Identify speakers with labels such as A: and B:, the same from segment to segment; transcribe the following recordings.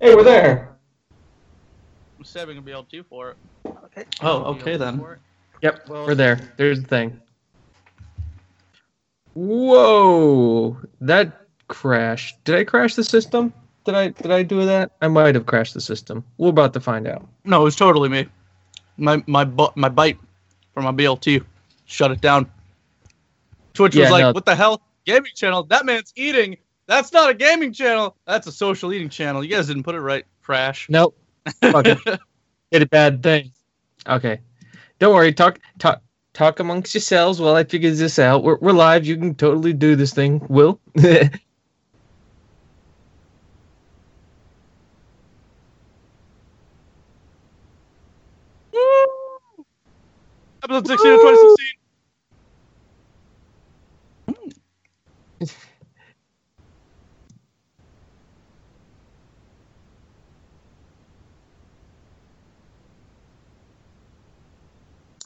A: Hey, we're there.
B: I'm saving a BLT for it.
C: Oh, okay then.
B: For it.
C: Yep, we're there. There's the thing. Whoa! That crashed. Did I crash the system? Did I did I do that? I might have crashed the system. We're about to find out.
B: No, it was totally me. My my bu- my bite from my BLT shut it down. Twitch was like,
C: no.
B: "What the hell? Gaming channel? That man's eating. That's not a gaming channel. That's a social eating channel. You guys didn't put it right. Crash."
C: Nope. Fuck it. Did a bad thing. Okay. Don't worry. Talk talk talk amongst yourselves while I figure this out. We're we're live. You can totally do this thing. Will.
B: Woo! Episode 16 of 2016.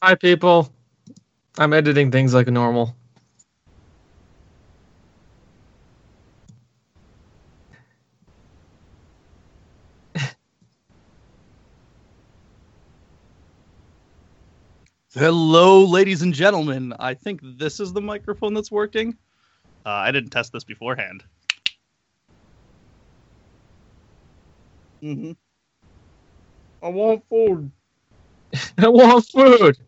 C: Hi, people. I'm editing things like normal.
B: Hello, ladies and gentlemen. I think this is the microphone that's working. Uh, I didn't test this beforehand. Mm-hmm. I want food.
C: I want food.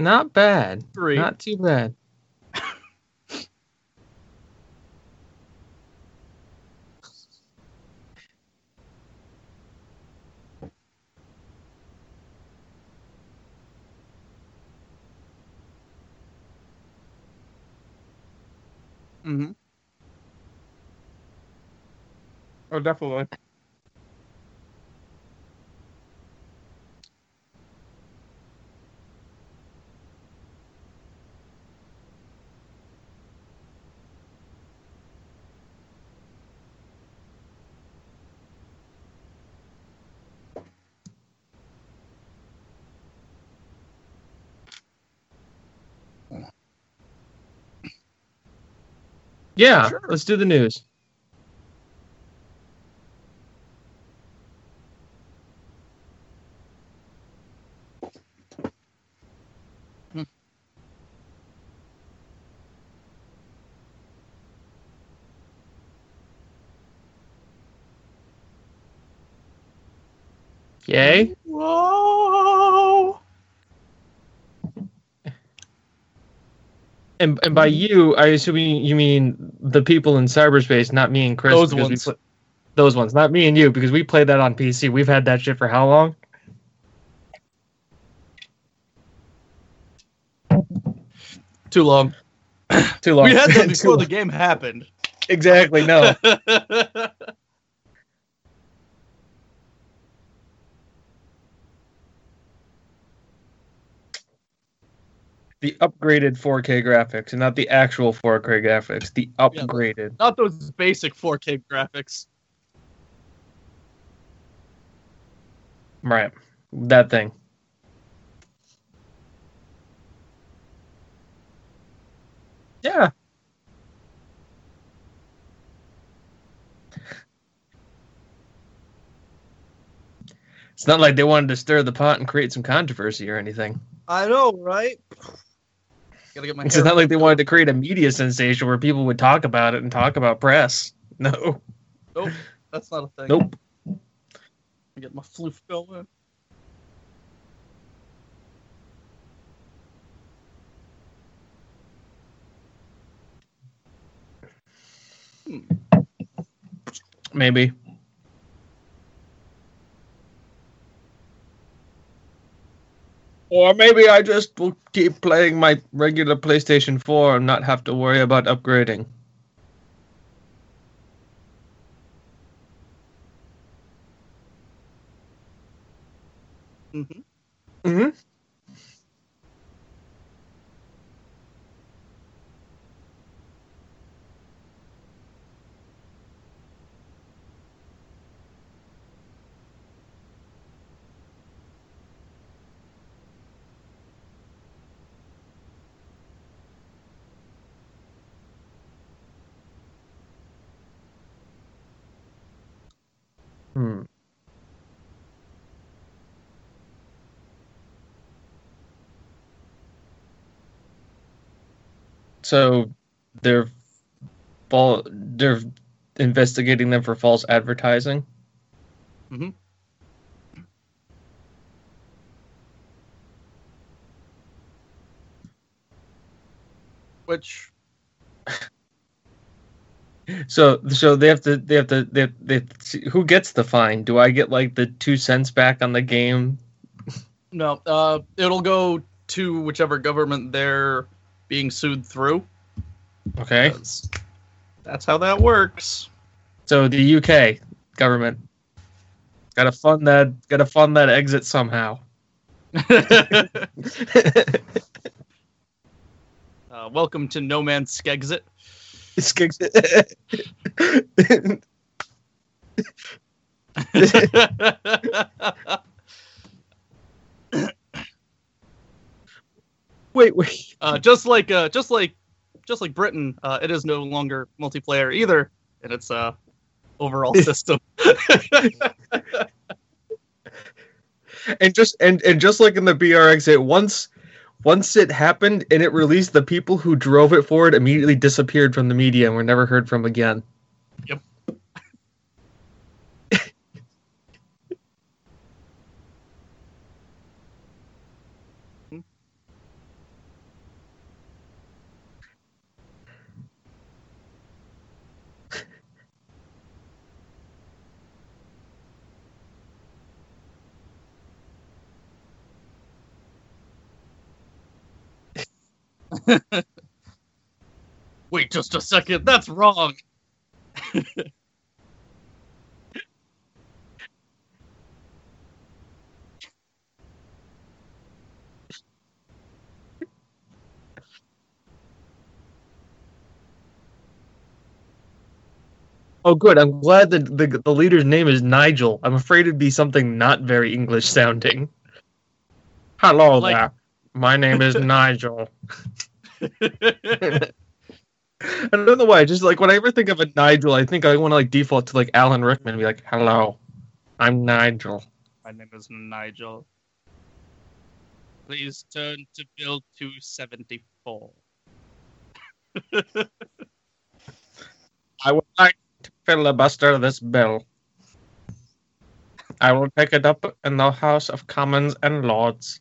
C: Not bad.
B: Three.
C: Not too bad.
B: Mm-hmm. Oh, definitely.
C: Yeah,
B: Sure.
C: let's do the news. Hmm. Yay.
B: Whoa!
C: And and by you, I assume you mean the people in cyberspace, not me and Chris.
B: Those
C: because we
B: ones.
C: pla- those ones, not me and you, because we played that on PC. We've had that shit for how long?
B: Too long.
C: Too long.
B: We had them
C: Too
B: before the game happened.
C: Exactly. No. the upgraded 4K graphics, and not the actual 4K graphics. The upgraded.
B: Not those basic 4K graphics.
C: Right. That thing. Yeah. It's not like they wanted to stir the pot and create some controversy or anything.
B: I know, right? Gotta get my
C: It's not like they wanted to create a media sensation where people would talk about it and talk about press. No.
B: Nope, that's not a thing.
C: Nope.
B: I get my floof going. Hmm.
C: Maybe. Or maybe I just will keep playing my regular PlayStation 4 and not have to worry about upgrading.
B: Mm-hmm.
C: Mm-hmm. Hmm. So they're fal- they're investigating them for false advertising.
B: Mhm. Which
C: So so they have to they have to they, they who gets the fine? Do I get like the two cents back on the game?
B: no, uh, it'll go to whichever government they're being sued through.
C: Okay.
B: 'cause That's how that works.
C: So the UK government got to fund that got to fund that exit somehow.
B: uh, welcome to No Man's Skexit.
C: wait, wait.
B: uh, just like uh, just like just like Britain, uh, it is no longer multiplayer either and its uh, overall system.
C: And just and and just like in the BRX, it once once it happened and it released, the people who drove it forward immediately disappeared from the media and were never heard from again.
B: Yep. Wait just a second, that's wrong.
C: Oh, good. I'm glad that the the leader's name is Nigel. I'm afraid it'd be something not very English sounding. Hello
B: Like-
C: there. My name is Nigel. I don't know why. Just like when I ever think of a Nigel, I think I want to like default to like Alan Rickman and be like, "Hello, I'm Nigel."
B: My name is Nigel. Please turn to Bill 274.
C: I would like to filibuster this bill. I will take it up in the House of Commons and Lords.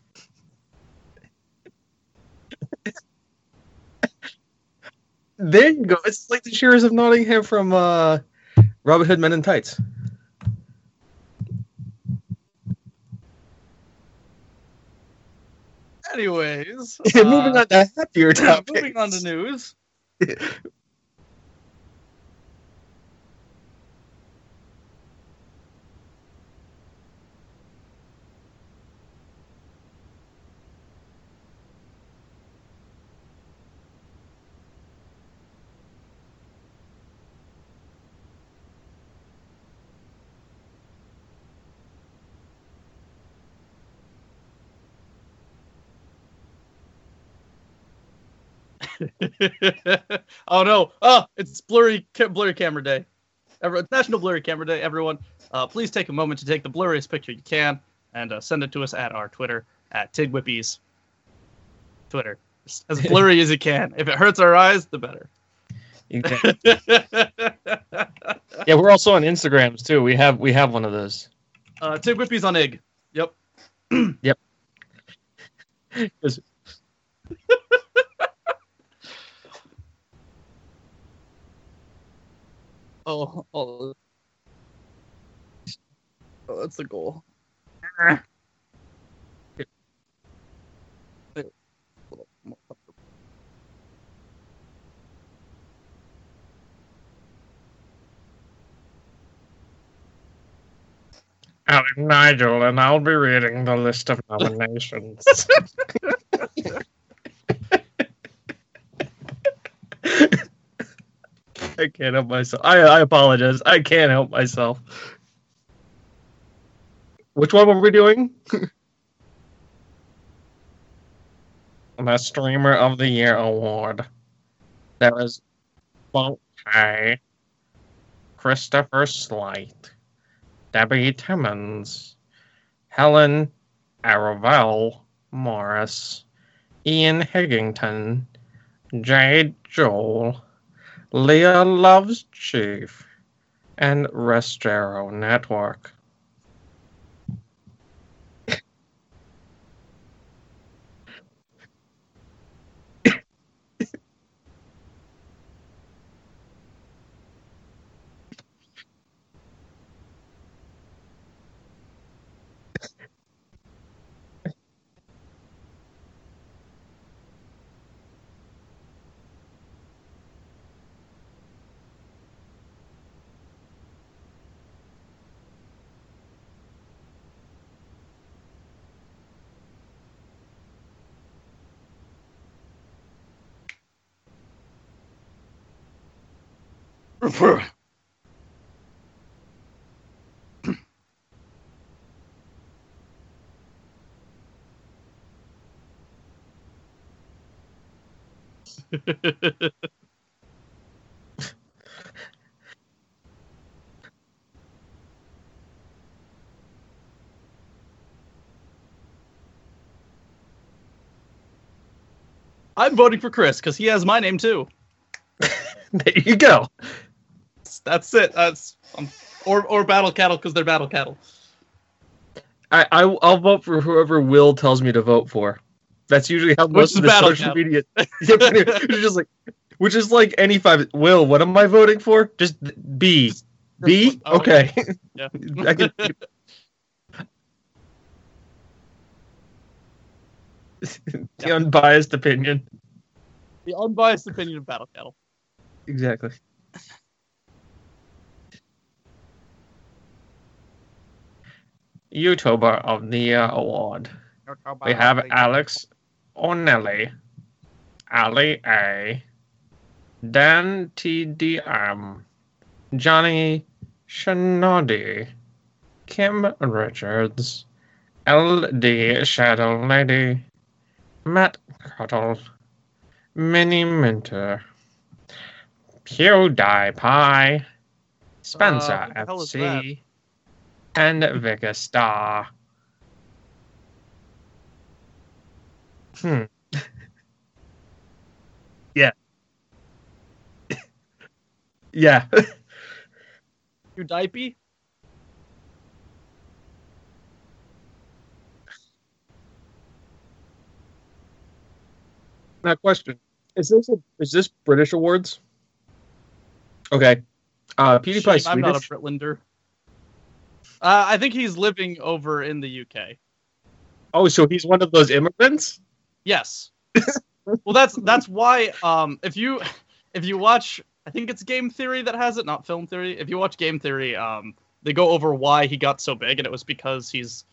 C: There you go. It's like the Shearers of Nottingham from uh, Robin Hood Men in Tights.
B: Anyways,
C: Moving
B: uh,
C: on to happier topics.
B: moving on to news. oh no! Oh, it's blurry, blurry camera day. Every, it's National Blurry Camera Day. Everyone, uh, please take a moment to take the blurriest picture you can and uh, send it to us at our Twitter at Tigwhippies. Twitter, as blurry as you can. If it hurts our eyes, the better.
C: You yeah, we're also on Instagrams too. We have we have one of those.
B: uh, Tigwhippies on Ig. Yep.
C: 'Cause-
B: Oh, oh. oh that's the goal.
C: I'm Nigel, and I'll be reading the list of nominations. I can't help myself. I, I apologize. I can't help myself. Which one were we doing? the Streamer of the Year award. That was Funky, Christopher Slight, Debbie Timmons, Helen Aravel Morris, Ian Higgington, Jade Joel, Leah Loves Chief, and Restero Network.
B: I'm voting for Chris because he has my name too.
C: there you go.
B: That's it. That's um, or or battle cattle because they're battle cattle.
C: I, I I'll vote for whoever Will tells me to vote for. That's usually how most of the social
B: cattle.
C: media. Just like, which is like any five. Will, what am I voting for? Just B. B.
B: Oh,
C: Okay.
B: Yeah.
C: I can, the unbiased opinion.
B: the unbiased opinion of battle cattle.
C: Exactly. YouTuber of the Year award. We have Alex Ornelli, Ali A, Dan TDM, Johnny Shanodi, Kim Richards, LD Shadow Lady, Matt Cuttle, Miniminter, PewDiePie, Spencer
B: Uh, what the hell is
C: FC, and Vikkstar. Hmm. yeah. yeah.
B: You diaper?
C: Now, question: Is this a, is this British awards? Okay. Uh, PewDiePie
B: Shame I'm not a Britlander. Uh, I think he's living over in the UK.
C: Oh, so he's one of those immigrants?
B: Yes. well, that's that's why. Um, if you if you watch, I think it's Game Theory that has it, not Film Theory. If you watch Game Theory, um, they go over why he got so big, and it was because he's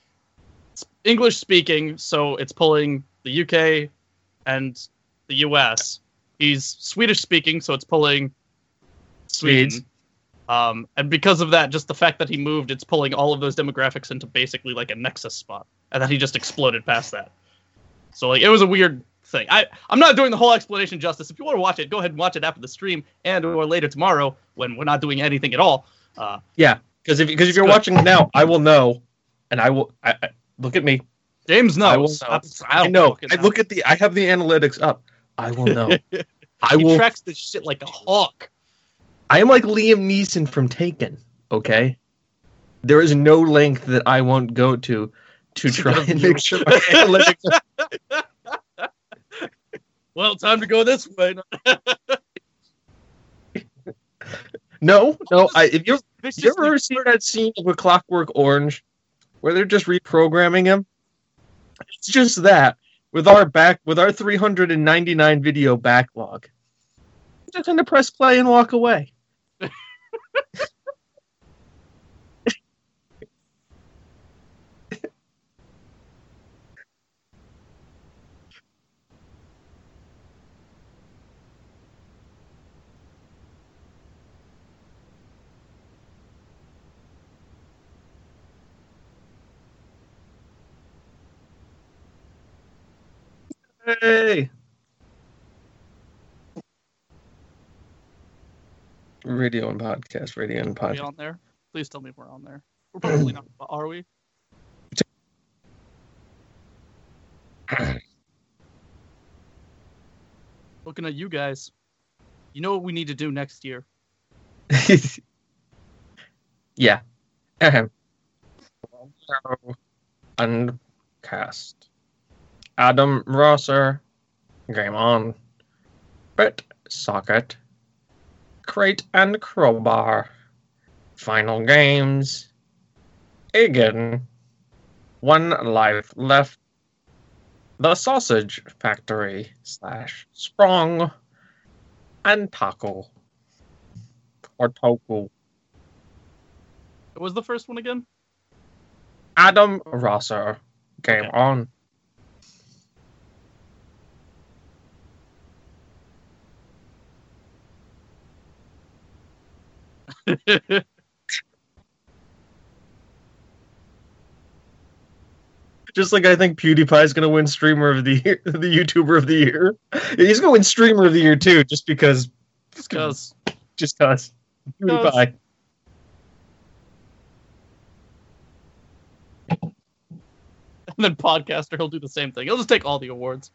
B: English speaking, so it's pulling the UK and the US. He's Swedish speaking, so it's pulling Sweden.
C: Swedes.
B: Um, and because of that, just the fact that he moved, it's pulling all of those demographics into basically like a nexus spot, and then he just exploded past that. So like it was a weird thing. I I'm not doing the whole explanation justice. If you want to watch it, go ahead and watch it after the stream and or later tomorrow when we're not doing anything at all. Uh,
C: Yeah, because if because if you're watching now, I will know, and I will. I, I, look at me.
B: James
C: I will
B: knows.
C: know.
B: I,
C: I, know. I look at the. I have the analytics up. I will know. I
B: he
C: will.
B: tracks this shit like a hawk.
C: I am like Liam Neeson from Taken. Okay. There is no length that I won't go to to try and make sure my analytics. Are,
B: Well, time to go this way.
C: no, no. I, if you you ever seen that scene of A Clockwork Orange, where they're just reprogramming him? It's just that with our back with our 399 video backlog. Just gonna press play and walk away. Hey. Radio and podcast, radio and
B: Are we
C: podcast.
B: on there? Please tell me we're on there. We're probably not, are we? Looking at you guys. You know what we need to do next year?
C: yeah. Ahem. and cast. Adam Rosser. Game on. Brett Socket. Crate and Crowbar. Final games. Again. One life left. The Sausage Factory slash Sprong and Taco. Or Toku.
B: What was the first one again?
C: Adam Rosser. Game
B: Okay.
C: on. Just like I think PewDiePie's gonna win Streamer of the Year, the YouTuber of the Year. He's gonna win Streamer of the Year too, just because,
B: Just because.
C: just cause. PewDiePie.
B: And then podcaster, he'll do the same thing. He'll just take all the awards.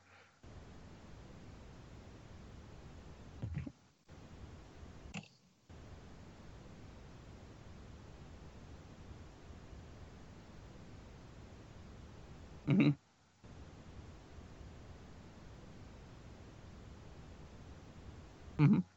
B: Hmm hmm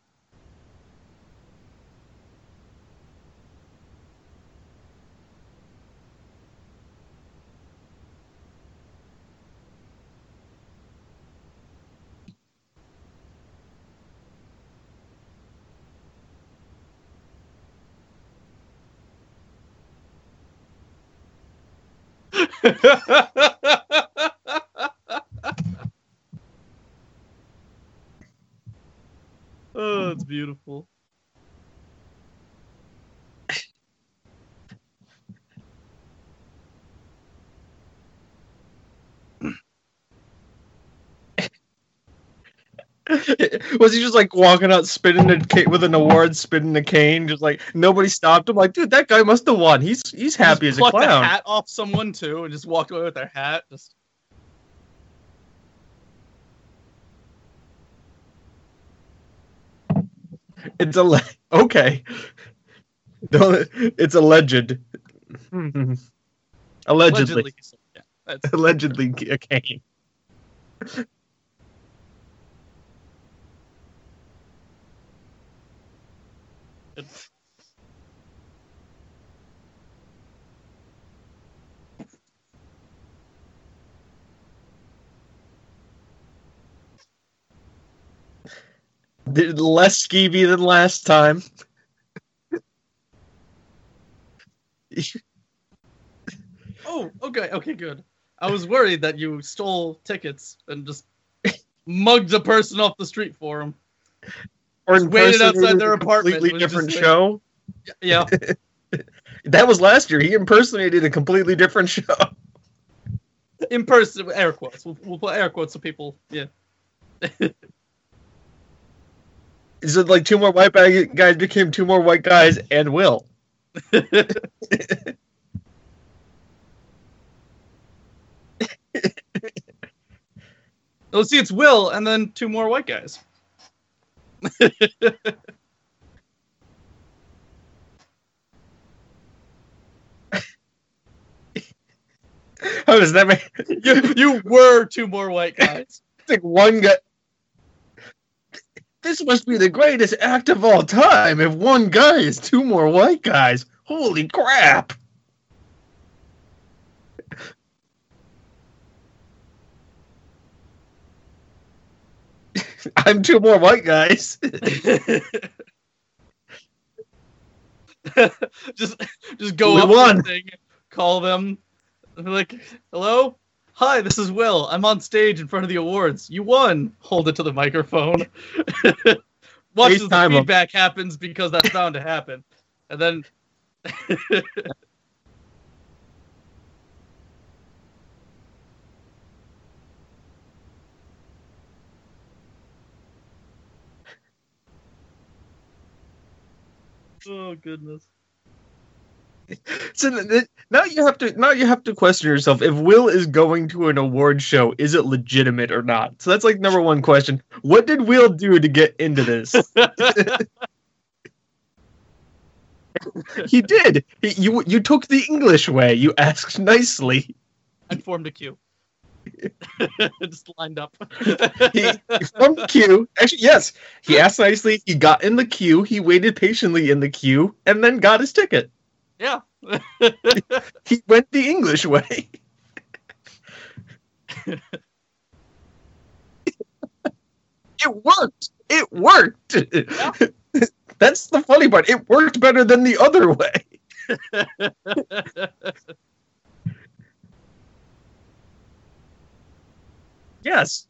B: oh, it's beautiful.
C: Was he just like walking out spinning a ca- with an award, spinning a cane? Just like nobody stopped him. Like, dude, that guy must have won. He's he's happy
B: just
C: as a clown.
B: a hat off someone too, and just walked away with their hat. Just
C: It's a le- okay. Don't, it's alleged. allegedly,
B: allegedly. yeah,
C: allegedly a cane. Less skeevy than last time.
B: Oh, okay, okay, good. I was worried that you stole tickets and just mugged a person off the street for him.
C: Or
B: waited outside their
C: a
B: apartment,
C: Completely different
B: like-
C: show.
B: Yeah,
C: That was last year. He impersonated a completely different show.
B: in person, air quotes. We'll, we'll put air quotes so people. Yeah,
C: Is it like two more white guys became two more white guys and Will?
B: let's see. It's Will, and then two more white guys.
C: Oh, How does that make?
B: You you were two more white guys.
C: Like one guy. This must be the greatest act of all time. If one guy is two more white guys, holy crap! I'm two more white guys.
B: just just go
C: We
B: up
C: won.
B: thing, call them, like, "Hello, hi, this is Will. I'm on stage in front of the awards. You won." Hold it to the microphone. Watch as the
C: 'em.
B: feedback happens because that's bound to happen, and then. Oh goodness.
C: So th- now you have to now you have to question yourself if Will is going to an award show, is it legitimate or not? So that's like number one question. What did Will do to get into this? he did. He, you you took the English way. You asked nicely.
B: and formed a queue. Just lined up.
C: He, formed the queue. Actually, yes. He asked nicely. He got in the queue. He waited patiently in the queue, and then got his ticket.
B: yeah.
C: He went the English way. it worked. It worked. That's the funny part. It worked better than the other way. Yes.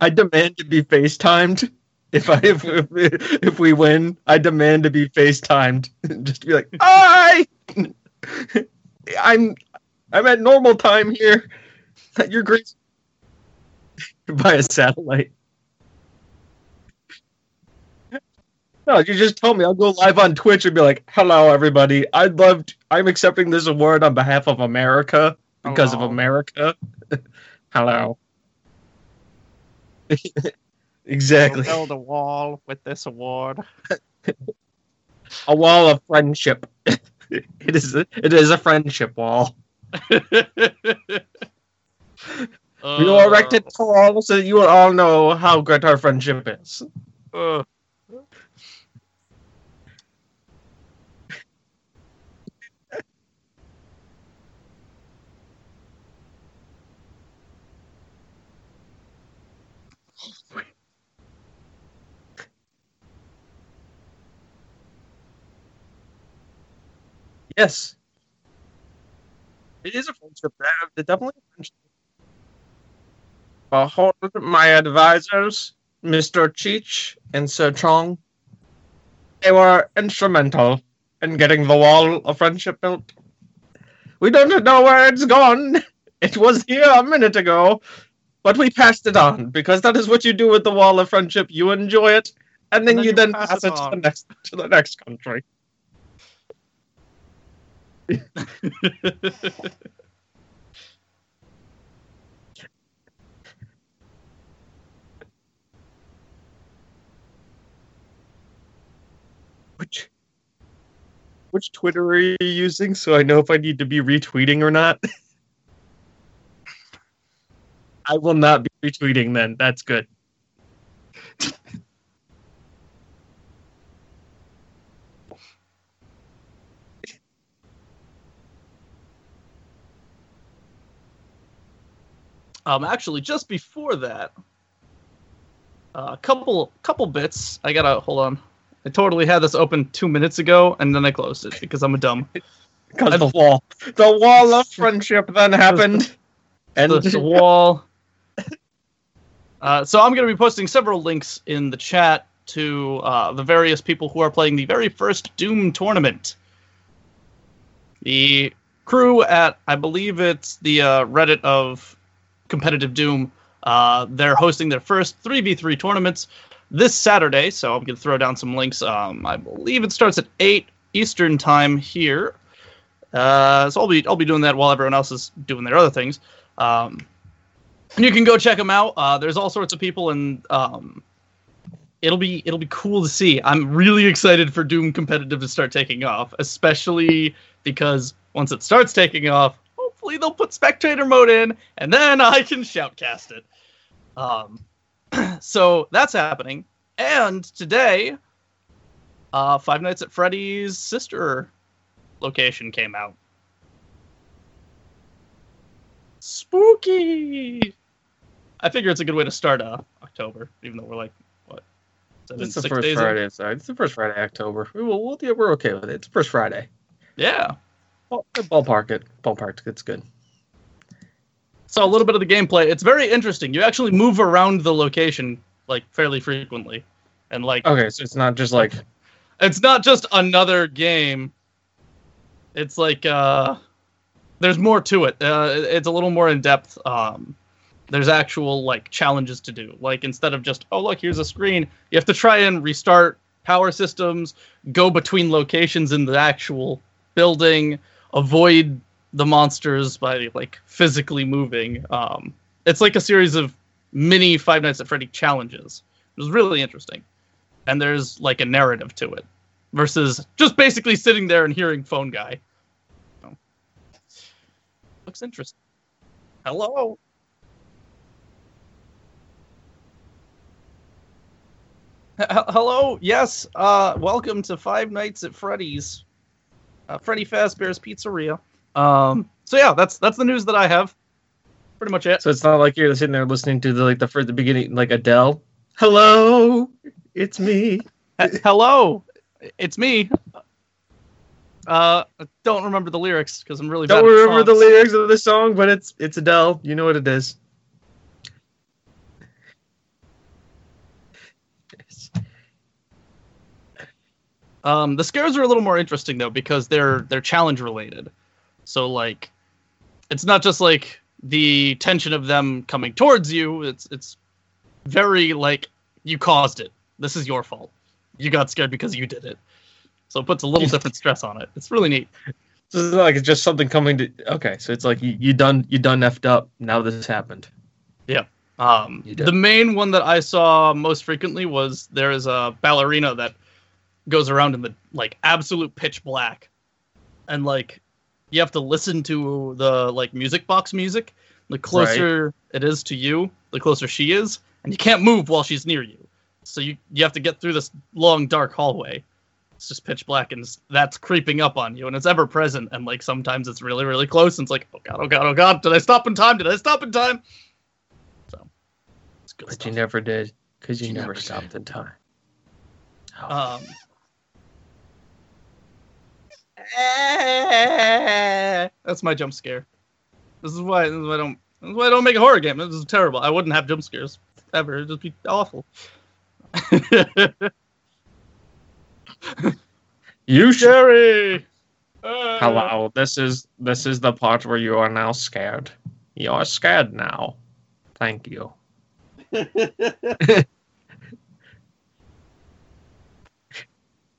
C: I demand to be FaceTimed. If I if, if, if we win, I demand to be FaceTimed. Just be like, hi. I'm I'm at normal time here. Your great by a satellite. No, you just told me I'll go live on Twitch and be like, "Hello, everybody. I'd love. To, I'm accepting this award on behalf of America because
B: Hello.
C: of America. Hello." exactly.
B: build a wall with this award.
C: A wall of friendship. it is. A, it is a friendship wall. We will erect it tall so that you will all know how great our friendship is.
B: Uh,
C: Yes. It is a friendship. uh, Definitely a friendship. Behold my advisors, Mr. Cheech and Sir Chong. They were instrumental in getting the wall of friendship built. We don't know where it's gone. It was here a minute ago, but we passed it on because that is what you do with the wall of friendship. You enjoy it, and then,
B: then
C: you
B: you
C: then
B: pass
C: pass
B: it
C: it to the next to the next country. Which which Twitter are you using so I know if I need to be retweeting or not? I will not be retweeting then. That's good.
B: Um, actually, just before that, a couple couple bits. I gotta hold on. I totally had this open two minutes ago, and then I closed it because I'm a dumb.
C: Because the wall. The wall of friendship then happened. And
B: the, the wall. Uh, so I'm going to be posting several links in the chat to uh, the various people who are playing the very first Doom tournament. The crew at, I believe it's the uh, Reddit of competitive Doom. Uh, they're hosting their first 3v3 tournaments this Saturday. So I'm going to throw down some links. Um, I believe it starts at 8 Eastern time here. Uh, so I'll be I'll be doing that while everyone else is doing their other things. Um, and you can go check them out. Uh, there's all sorts of people, and um, it'll be it'll be cool to see. I'm really excited for Doom competitive to start taking off, especially because once it starts taking off, hopefully they'll put spectator mode in, and then I can shoutcast it. Um, so that's happening. And today, uh, Five Nights at Freddy's sister location came out. Spooky. I figure it's a good way to start uh, October, even though we're like what seven,
C: it's the first
B: in?
C: Friday. Sorry, it's the first Friday October. We will. We'll, yeah, we're okay with it. It's the first Friday.
B: Yeah.
C: Ball, ballpark it. Ballpark. It's good.
B: So a little bit of the gameplay. It's very interesting. You actually move around the location like fairly frequently, and like
C: Okay, so it's not just like
B: it's not just another game. It's like uh, there's more to it. Uh, it's a little more in depth. Um, there's actual like challenges to do. Like instead of just oh look here's a screen, you have to try and restart power systems, go between locations in the actual building, avoid the monsters by like physically moving. Um, it's like a series of mini Five Nights at Freddy challenges. It was really interesting, and there's like a narrative to it versus just basically sitting there and hearing phone guy. So, looks interesting. Hello. H- hello. Yes. Uh, welcome to Five Nights at Freddy's, uh, Freddy Fazbear's Pizzeria. Um. So yeah, that's that's the news that I have. Pretty much it.
C: So it's not like you're sitting there listening to the like the for the beginning like Adele. Hello, it's me.
B: Hello, it's me. Uh, I don't remember the lyrics because I'm really
C: Don't
B: bad at
C: remember the lyrics of the song, but it's it's Adele. You know what it is.
B: Um, the scares are a little more interesting though because they're they're challenge related. So like, it's not just like the tension of them coming towards you. It's it's very like you caused it. This is your fault. You got scared because you did it. So it puts a little different stress on it. It's really neat.
C: So it's not like it's just something coming to. Okay, so it's like you, you done you done effed up. Now this happened. Yeah. Um,
B: the main one that I saw most frequently was there is a ballerina that goes around in the like absolute pitch black, and like you have to listen to the like music box music. The closer it is to you, the closer she is, and you can't move while she's near you. So you you have to get through this long dark hallway. It's just pitch black, and that's creeping up on you, and it's ever present. And like sometimes it's really really close, and it's like oh god oh god oh god, did I stop in time? Did I stop in time? So it's good
C: But
B: stuff.
C: you never did because you,
B: You
C: never
B: never
C: stopped in time.
B: Um, that's my jump scare. This is why. This is why I don't. This is why I don't make a horror game. This is terrible. I wouldn't have jump scares ever. It'd just be awful.
C: you Sherry.
B: Scary.
C: Hello. This is this is the part where you are now scared. You are scared now. Thank you.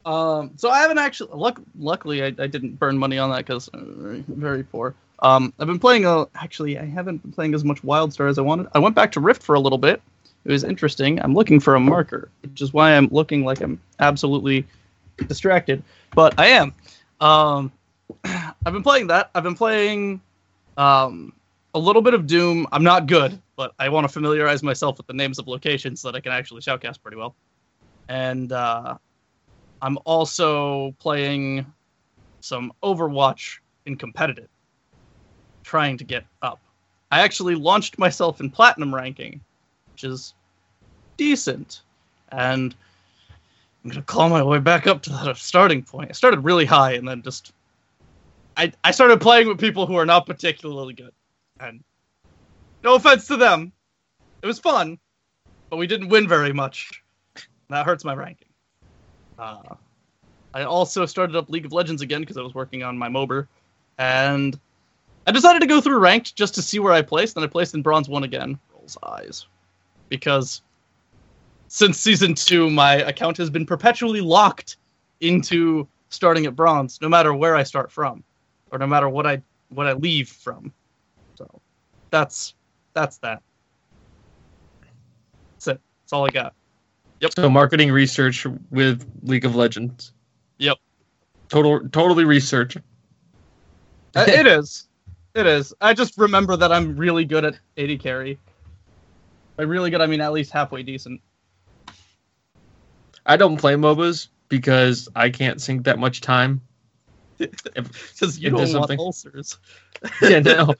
B: Um, so I haven't actually. Luck, luckily, I, I didn't burn money on that because very, very poor. Um, I've been playing a. Actually, I haven't been playing as much WildStar as I wanted. I went back to Rift for a little bit. It was interesting. I'm looking for a marker, which is why I'm looking like I'm absolutely distracted, but I am. Um, I've been playing that. I've been playing um, a little bit of Doom. I'm not good, but I want to familiarize myself with the names of locations so that I can actually shoutcast pretty well. And uh, I'm also playing some Overwatch in competitive, trying to get up. I actually launched myself in platinum ranking, which is decent, and I'm gonna claw my way back up to that starting point. I started really high, and then just I I started playing with people who are not particularly good, and no offense to them, it was fun, but we didn't win very much. That hurts my ranking. Uh, I also started up League of Legends again because I was working on my MOBA, and I decided to go through ranked just to see where I placed, and I placed in bronze one again. Rolls eyes, because since season two, my account has been perpetually locked into starting at bronze, no matter where I start from, or no matter what I what I leave from. So that's that's that. That's it. That's all I got.
C: So marketing research with League of Legends.
B: Yep.
C: Total totally research.
B: Uh, it is. It is. I just remember that I'm really good at AD carry. By really good, I mean at least halfway decent.
C: I don't play MOBAs because I can't sink that much time.
B: Because you don't want
C: something.
B: ulcers.
C: yeah, no.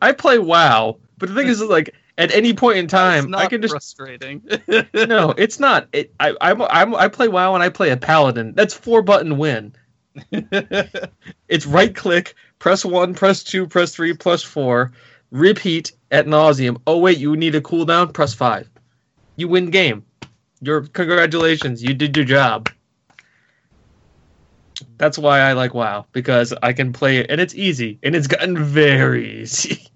C: I play WoW, but the thing is, like, at any point in time, I can just
B: frustrating.
C: no. It's not. It, I, I'm, I'm, I play WoW and I play a paladin. That's four button win. It's right click, press one, press two, press three, four, repeat at nauseum. Oh wait, you need a cooldown. Press five. You win game. Your congratulations, you did your job. That's why I like WoW because I can play it and it's easy and it's gotten very easy.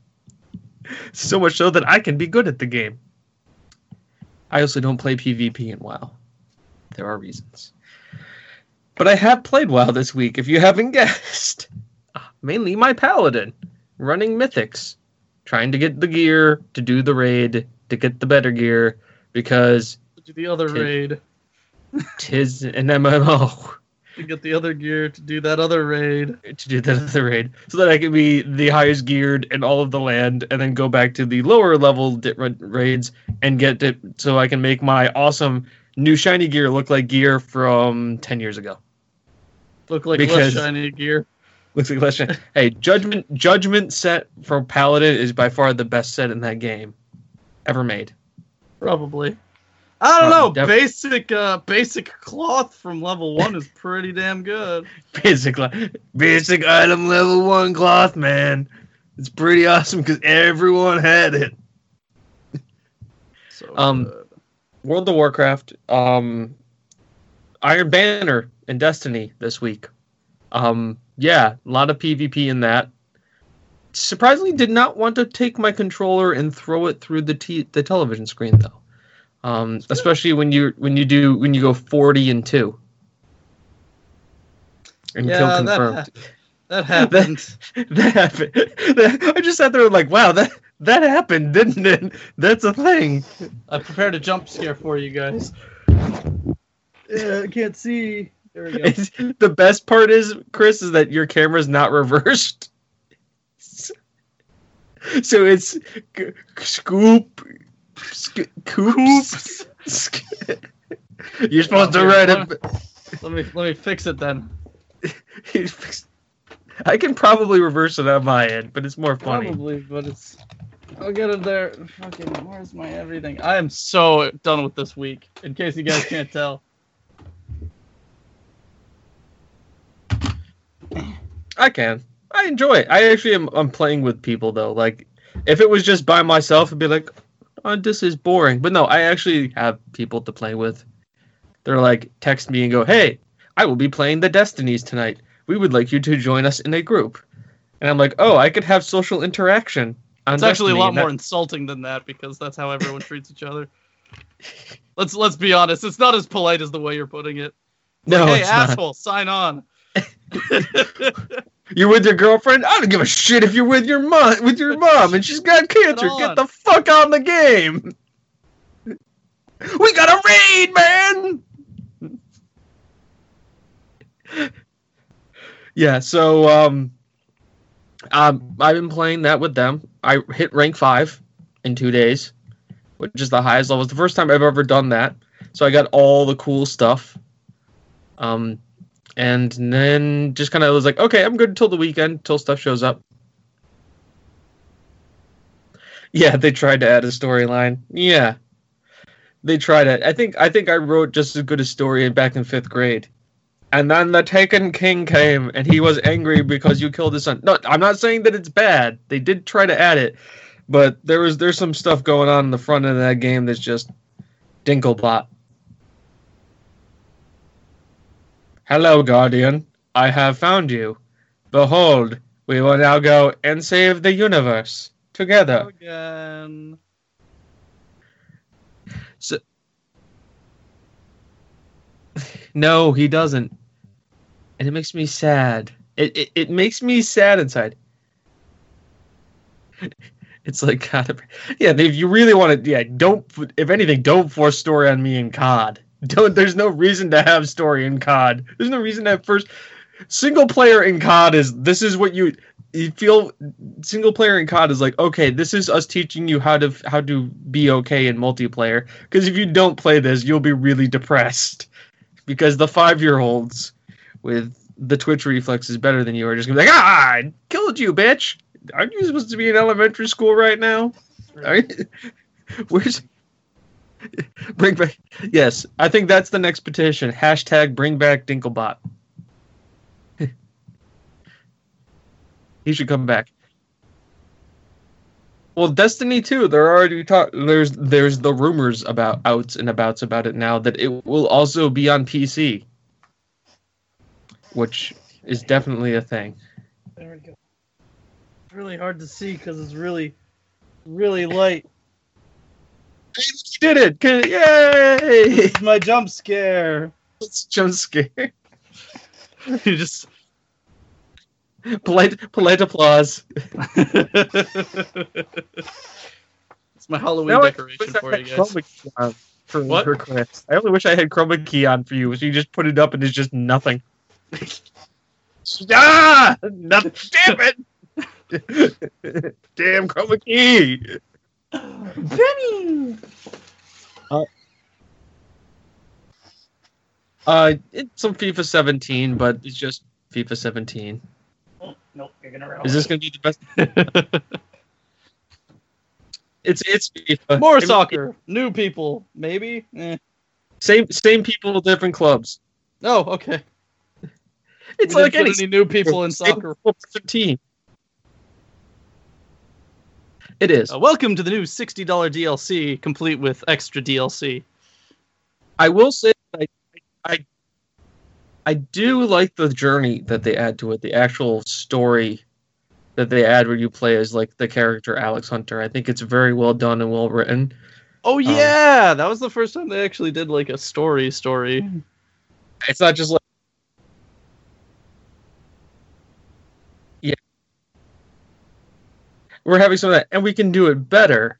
C: so much so that I can be good at the game. I also don't play PvP in WoW. There are reasons. But I have played WoW this week, if you haven't guessed. Ah, mainly my paladin, running mythics, trying to get the gear to do the raid, to get the better gear, because
B: Do the other
C: Tis-
B: raid.
C: tis an MMO
B: To get the other gear to do that other raid.
C: to do that other raid, so that I can be the highest geared in all of the land, and then go back to the lower level di- raids and get it so I can make my awesome new shiny gear look like gear from ten years ago.
B: Look like
C: Because-
B: less shiny gear.
C: Looks like less shiny. hey, judgment judgment set for paladin is by far the best set in that game ever made.
B: Probably. I don't
C: Uh,
B: know.
C: def-
B: basic uh basic cloth from level one is pretty damn good.
C: Basic basic item level one cloth, man. It's pretty awesome because everyone had it.
B: So
C: Um,
B: good.
C: World of Warcraft, um, Iron Banner and Destiny this week. Um, yeah, a lot of PvP in that. Surprisingly, did not want to take my controller and throw it through the t- the television screen though. Um, especially when you when you do when you go forty and two. And kill
B: Yeah, that,
C: confirmed.
B: ha- that happened.
C: that happened. That- I just sat there like, wow, that that happened, didn't it? That's a thing.
B: I prepared a jump scare for you guys. Yeah, I can't see. There we go.
C: It's, the best part is, Chris, is that your camera's not reversed. So it's g- scoop, sc- coops. sc- You're supposed to write it.
B: Let me let me fix it then.
C: I can probably reverse it on my end, but it's more funny.
B: Probably, but it's. I'll get it there. Fucking, where's my everything? I am so done with this week. In case you guys can't tell.
C: I can. I enjoy it. I actually am. I'm playing with people though. Like, if it was just by myself, it'd be like, oh, this is boring. But no, I actually have people to play with. They're like, text me and go, hey, I will be playing the Destinies tonight. We would like you to join us in a group. And I'm like, oh, I could have social interaction. On
B: It's actually a lot
C: that-
B: more insulting than that because that's how everyone treats each other. Let's let's be honest. It's not as polite as the way you're putting it.
C: No,
B: hey,
C: it's not.
B: asshole, sign on.
C: You're with your girlfriend. I don't give a shit if you're with your mom, with your mom, and she's got cancer. Get the fuck on the game. We got a raid, man. yeah. So, um, um, I've been playing that with them. I hit rank five in two days, which is the highest level. It's the first time I've ever done that. So I got all the cool stuff. Um, and then just kind of was like, okay, I'm good until the weekend, until stuff shows up. Yeah, they tried to add a storyline. Yeah, they tried it. I think I think I wrote just as good a story back in fifth grade. And then the Taken King came, and he was angry because you killed his son. No, I'm not saying that it's bad. They did try to add it, but there was there's some stuff going on in the front end of that game that's just dinklebot. Hello, Guardian. I have found you. Behold, we will now go and save the universe together.
B: Again.
C: So, No, he doesn't. And it makes me sad. It it, it makes me sad inside. It's like God, yeah. If you really want to, yeah, don't. If anything, don't force story on me in COD. Don't. There's no reason to have story in COD. There's no reason to have first single player in COD is. This is what you you feel. Single player in COD is like okay. This is us teaching you how to how to be okay in multiplayer. Because if you don't play this, you'll be really depressed because the five year olds with the twitch reflex is better than you are just gonna be like, ah, I killed you, bitch. Aren't you supposed to be in elementary school right now? right. Where's bring back? Yes, I think that's the next petition. Hashtag bring back Dinklebot. he should come back. Well, Destiny 2, they're already talk. There's there's the rumors about outs and abouts about it now that it will also be on PC, which is definitely a thing.
B: There we go. It's really hard to see because it's really, really light.
C: You did it! Good- Yay!
B: It's my jump scare.
C: It's jump scare.
B: you just.
C: Polite, polite applause.
B: it's my Halloween
C: Now
B: decoration for you guys.
C: chroma key on for,
B: What?
C: for Chris. I only wish I had chroma key on for you. So you just put it up and it's just nothing. ah! No, damn it! damn chroma key!
B: Benny.
C: Uh, it's some FIFA 17, but it's just FIFA 17.
B: Oh, nope, you're gonna
C: Is this gonna be the best? It's it's FIFA.
B: More
C: I mean,
B: soccer, new people, maybe. Eh.
C: Same same people, different clubs.
B: Oh, okay.
C: It's
B: We
C: like
B: didn't
C: any
B: put any new people in soccer.
C: people, different team. It is.
B: Uh, welcome to the new sixty dollar DLC, complete with extra DLC.
C: I will say that I, I I do like the journey that they add to it, the actual story that they add where you play as like the character Alex Hunter. I think it's very well done and well written.
B: Oh yeah, that was the first time they actually did like a story story.
C: It's not just like We're having some of that and we can do it better.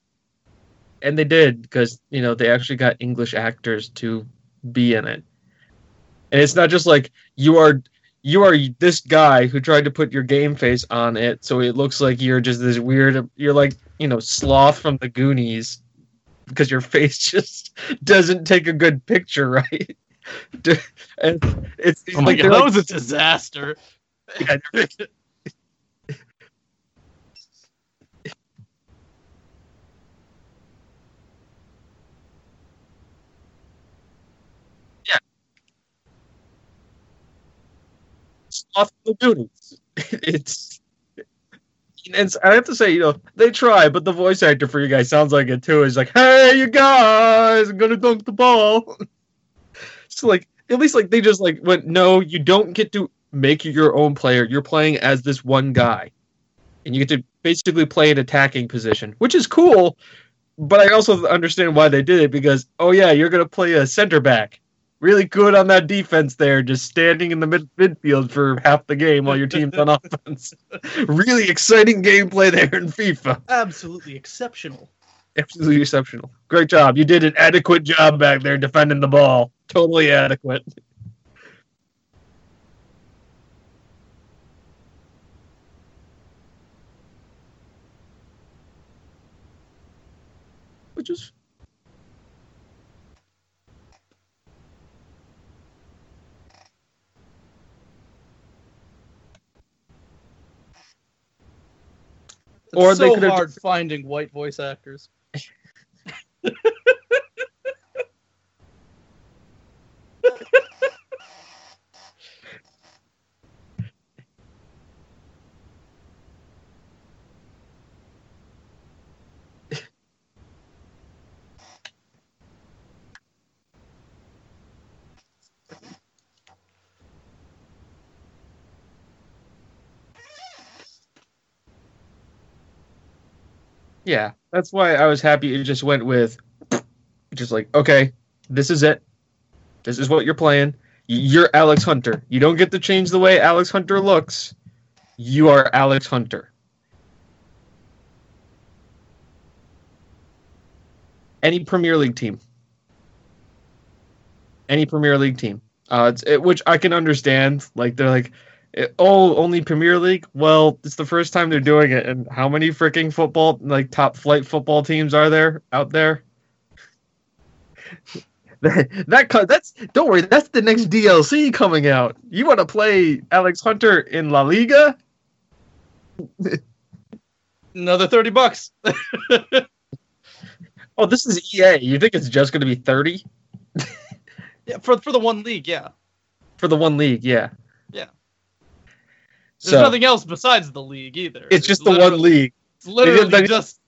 C: And they did because, you know, they actually got English actors to be in it. And it's not just like you are you are this guy who tried to put your game face on it so it looks like you're just this weird you're like, you know, sloth from the Goonies because your face just doesn't take a good picture, right? and it's, it's
B: Oh my
C: like
B: god, that
C: like-
B: was a disaster.
C: yeah, they're- the Goonies. It's and I have to say, you know, they try, but the voice actor for you guys sounds like it too. He's like, "Hey, you guys, I'm gonna dunk the ball." so like, at least like they just like went, "No, you don't get to make your own player. You're playing as this one guy, and you get to basically play an attacking position, which is cool." But I also understand why they did it because, oh yeah, you're gonna play a center back really good on that defense there, just standing in the mid- midfield for half the game while your team's on offense. really exciting gameplay there in FIFA.
B: Absolutely exceptional.
C: Absolutely exceptional. Great job. You did an adequate job back there defending the ball. Totally adequate. Which is
B: It's
C: Or they
B: so
C: could've
B: hard finding white voice actors.
C: Yeah, that's why I was happy it just went with just like, okay, this is it. This is what you're playing. You're Alex Hunter. You don't get to change the way Alex Hunter looks. You are Alex Hunter. Any Premier League team. Any Premier League team. Uh, it, which I can understand. Like they're like, eh, oh, only Premier League. Well, it's the first time they're doing it, and how many freaking football, like top flight football teams, are there out there? that that that's don't worry. That's the next DLC coming out. You want to play Alex Hunter in La Liga?
B: Another thirty bucks.
C: Oh, this is EA. You think it's just going to be thirty
B: yeah, for for the one league, yeah.
C: for the one league? Yeah.
B: There's
C: So
B: nothing else besides the league either.
C: it's just the one league.
B: It's literally just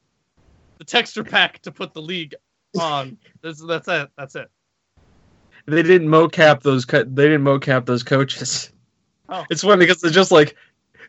B: the texture pack to put the league on. That's that's it. That's it.
C: They didn't mocap those. Co- they didn't mocap those coaches.
B: Oh.
C: It's funny because it's just like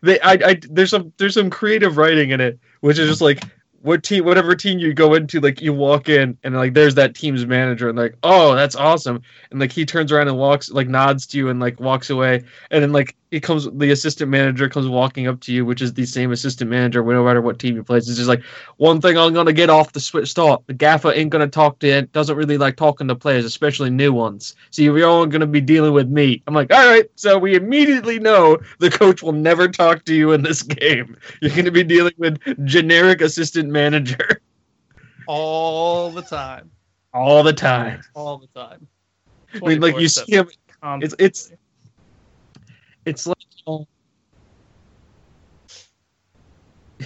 C: they. I. I. There's some. There's some creative writing in it, which is just like what team, whatever team you go into, like you walk in and like there's that team's manager and like, oh, that's awesome, and like he turns around and walks, like nods to you and like walks away, and then like he comes, the assistant manager comes walking up to you, which is the same assistant manager, no matter what team he plays. It's just like one thing I'm gonna get off the switch start. The gaffer ain't gonna talk to, it, doesn't really like talking to players, especially new ones. So you're all gonna be dealing with me. I'm like, all right, so we immediately know the coach will never talk to you in this game. You're gonna be dealing with generic assistant manager
B: all the time.
C: all the time.
B: All the time.
C: I mean, like you
B: 24/7,
C: see him. It's it's. It's like uh,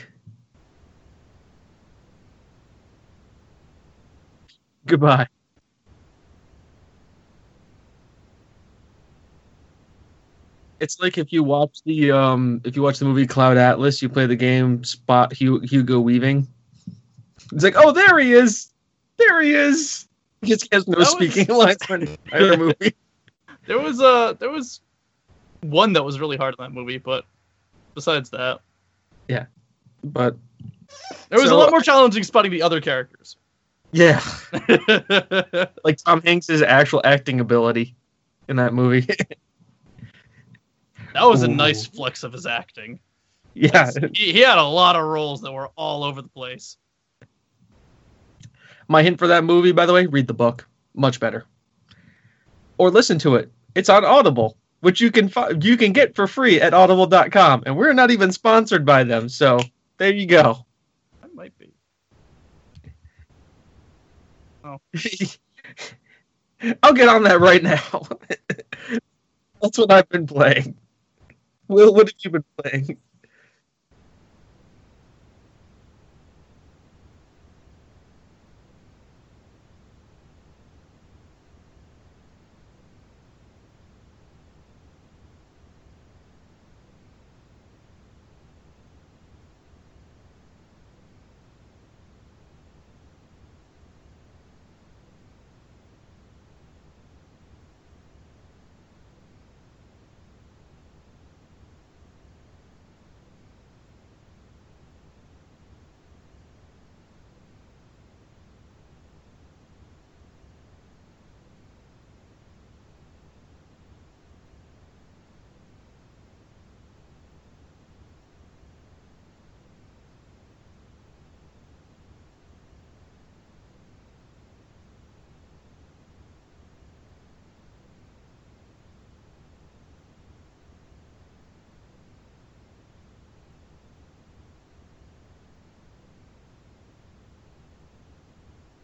C: goodbye. It's like if you watch the um if you watch the movie Cloud Atlas, you play the game Spot Hugo Weaving. It's like, oh, there he is, there he is. He just has no
B: That was-
C: speaking lines for an entire movie.
B: There was a there was one that was really hard in that movie, but besides that, yeah.
C: But
B: there was
C: So-
B: a lot more challenging spotting the other characters.
C: yeah, like Tom Hanks's actual acting ability in that movie.
B: That was a nice flex of his acting.
C: yeah,
B: He, he had a lot of roles that were all over the place.
C: my hint for that movie, by the way, read the book. Much better. Or listen to it. It's on Audible, which you can you can get for free at audible.com and we're not even sponsored by them. So, there you go.
B: i might be. Oh.
C: I'll get on that right now. That's what I've been playing. Will, what have you been playing?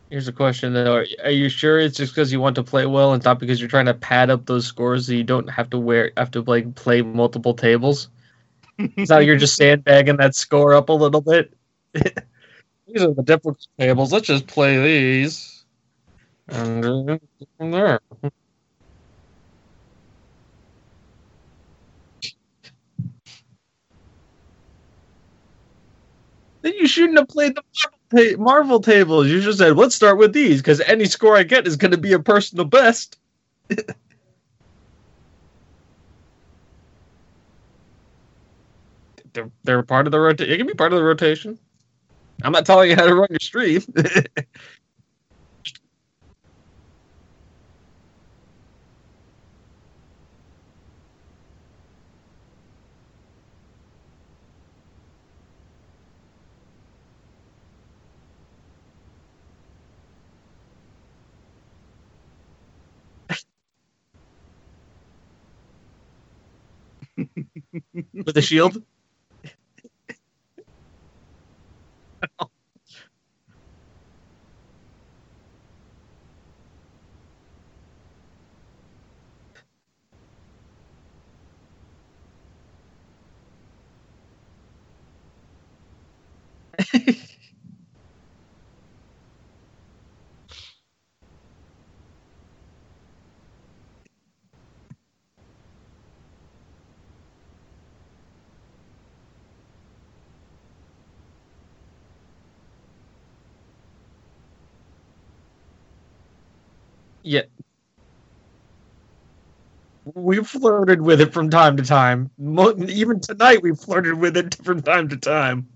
C: Here's a question though: Are, are you sure it's just because you want to play well and not because you're trying to pad up those scores so you don't have to wear have to like play multiple tables? So you're just sandbagging that score up a little bit. these are the difficult tables. Let's just play these. And from there. Then you shouldn't have played the ta- Marvel tables. You just said, let's start with these because any score I get is going to be a personal best. they're, they're part of the rotation. It can be part of the rotation. I'm not telling you how to run your stream. With the shield? Yeah. We flirted with it from time to time. Even tonight, we flirted with it from time to time.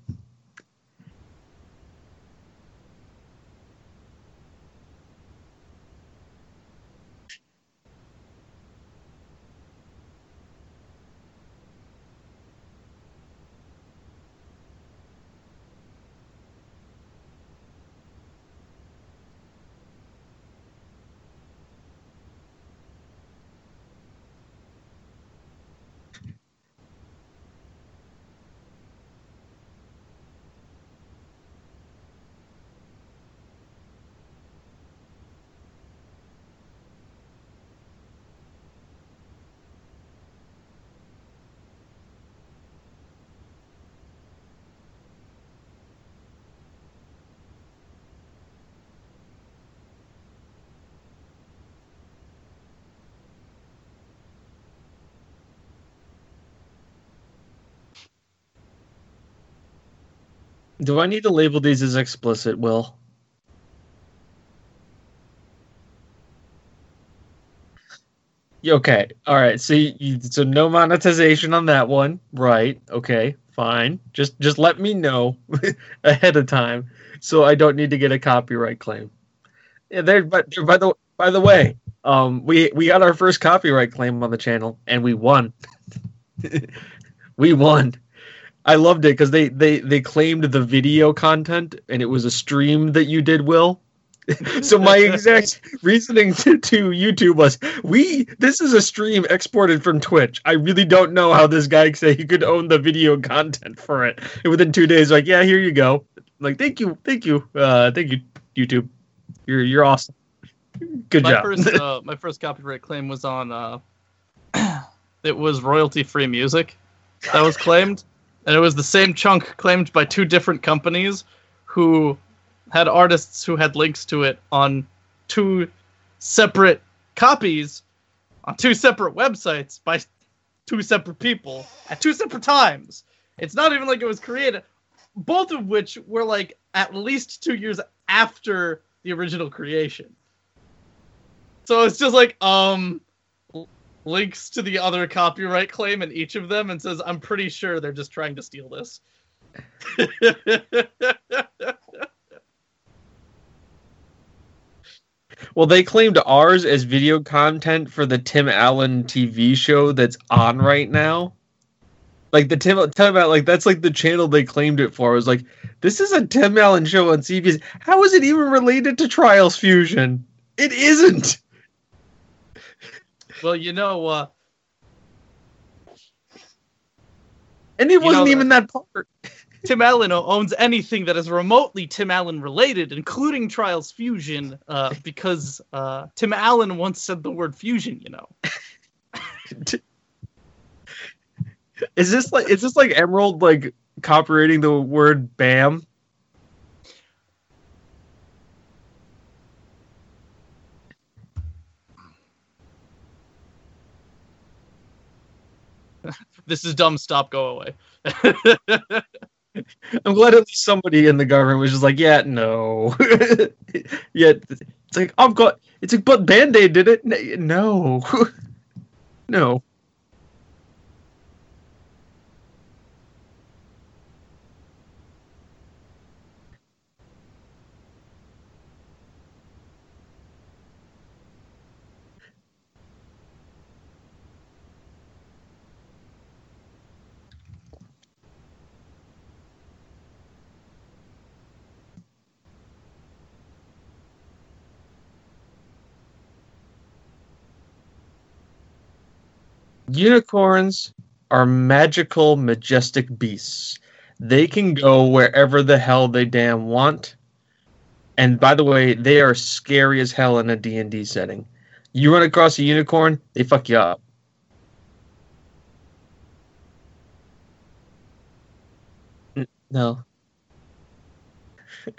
C: Do I need to label these as explicit, Will? Okay. All right. So you, so no monetization on that one, right? Okay. Fine. Just just let me know ahead of time so I don't need to get a copyright claim. Yeah, there but by the by the way, um we we got our first copyright claim on the channel and we won. we won. I loved it because they, they they claimed the video content and it was a stream that you did, Will. so my exact reasoning to, to YouTube was we this is a stream exported from Twitch. I really don't know how this guy said he could own the video content for it. And within two days, like, yeah, here you go. like, thank you, thank you, uh, thank you, YouTube. You're you're awesome. Good
B: my
C: job.
B: First, uh, my first copyright claim was on. Uh, it was royalty-free music that was claimed, and it was the same chunk claimed by two different companies who had artists who had links to it on two separate copies on two separate websites by two separate people at two separate times. It's not even like it was created, both of which were like at least two years after the original creation. So it's just like um links to the other copyright claim in each of them and says I'm pretty sure they're just trying to steal this.
C: Well, they claimed ours as video content for the Tim Allen TV show that's on right now. Like the Tim, Tim Allen, like that's like the channel they claimed it for. It was like, this is a Tim Allen show on CBS. How is it even related to Trials Fusion? It isn't.
B: Well, you know, uh,
C: and it
B: You
C: wasn't
B: know,
C: even that part.
B: Tim Allen owns anything that is remotely Tim Allen related, including Trials Fusion, uh, because uh, Tim Allen once said the word fusion. You know.
C: Is this like is this like Emeril like copyrighting the word "bam"?
B: This is dumb. Stop. Go away.
C: I'm glad at least somebody in the government was just like, yeah, no. yeah, it's like I've got. It's like, but Band Aid did it. No, no. Unicorns are magical, majestic beasts. They can go wherever the hell they damn want. And by the way, they are scary as hell in a D&D setting. You run across a unicorn, they fuck you up. No.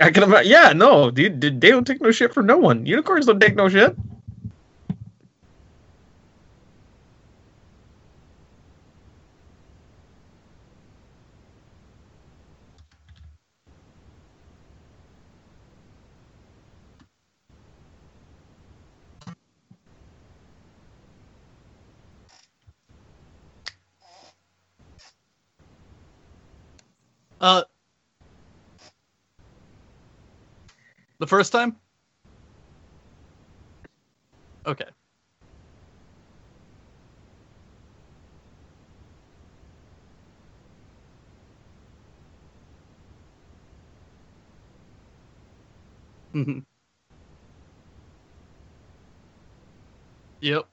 C: I can imagine. Yeah, no, dude, they don't take no shit from no one. Unicorns don't take no shit.
B: Uh, the first time. Okay. Mhm. Yep.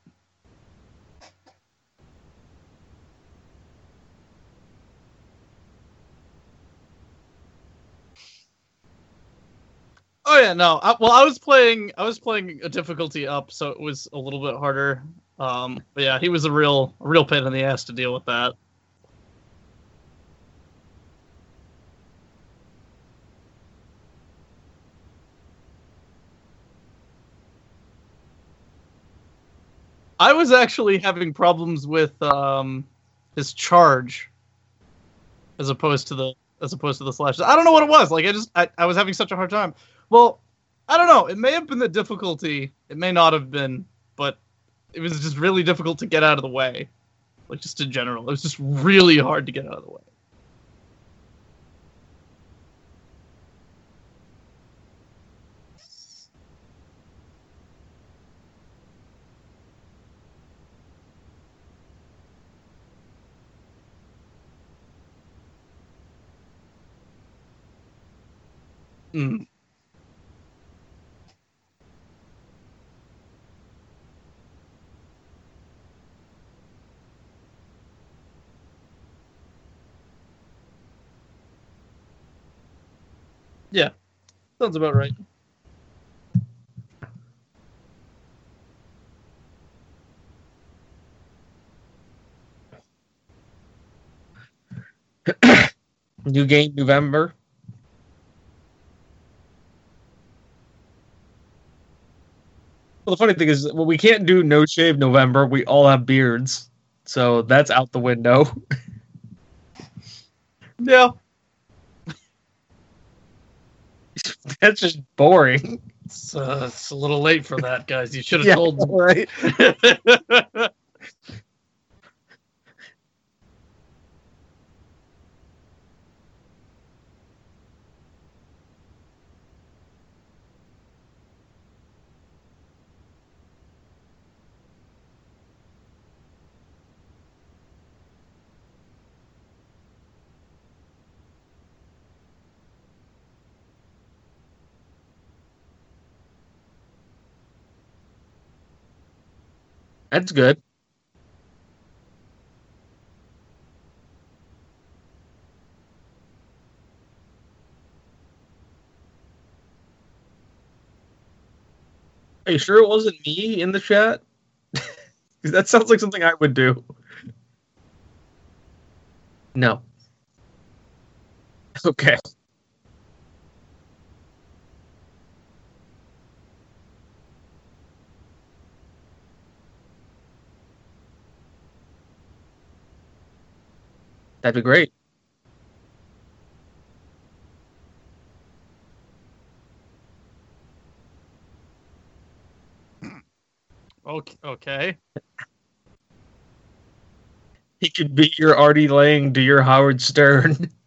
B: Oh yeah, no. I, well, I was playing. I was playing a difficulty up, so it was a little bit harder. Um, but yeah, he was a real, a real pain in the ass to deal with that. I was actually having problems with um, his charge, as opposed to the as opposed to the slashes. I don't know what it was. Like I just I, I was having such a hard time. Well, I don't know. It may have been the difficulty. It may not have been, but it was just really difficult to get out of the way. Like just in general, it was just really hard to get out of the way. Mm. Yeah, sounds about right.
C: New game November. Well, the funny thing is, well, we can't do no shave November. We all have beards, so that's out the window.
B: Yeah,
C: that's just boring.
B: it's, uh, it's a little late for that, guys. You should have
C: Yeah,
B: told.
C: right. That's good. Are you sure it wasn't me in the chat? that sounds like something I would do. No. Okay. That'd be great.
B: okay. Okay.
C: He could be your Artie Lange to your Howard Stern.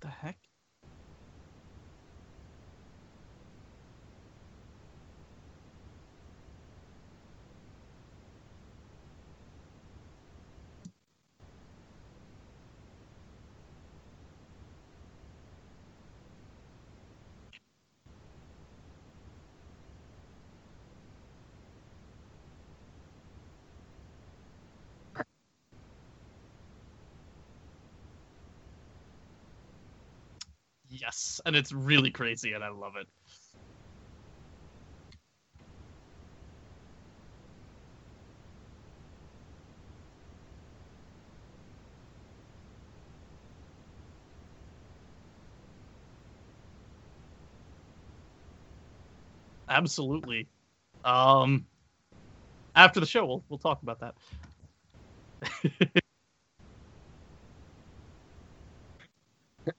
B: The heck? Yes, and it's really crazy, and I love it. Absolutely. Um, after the show, we'll we'll talk about that.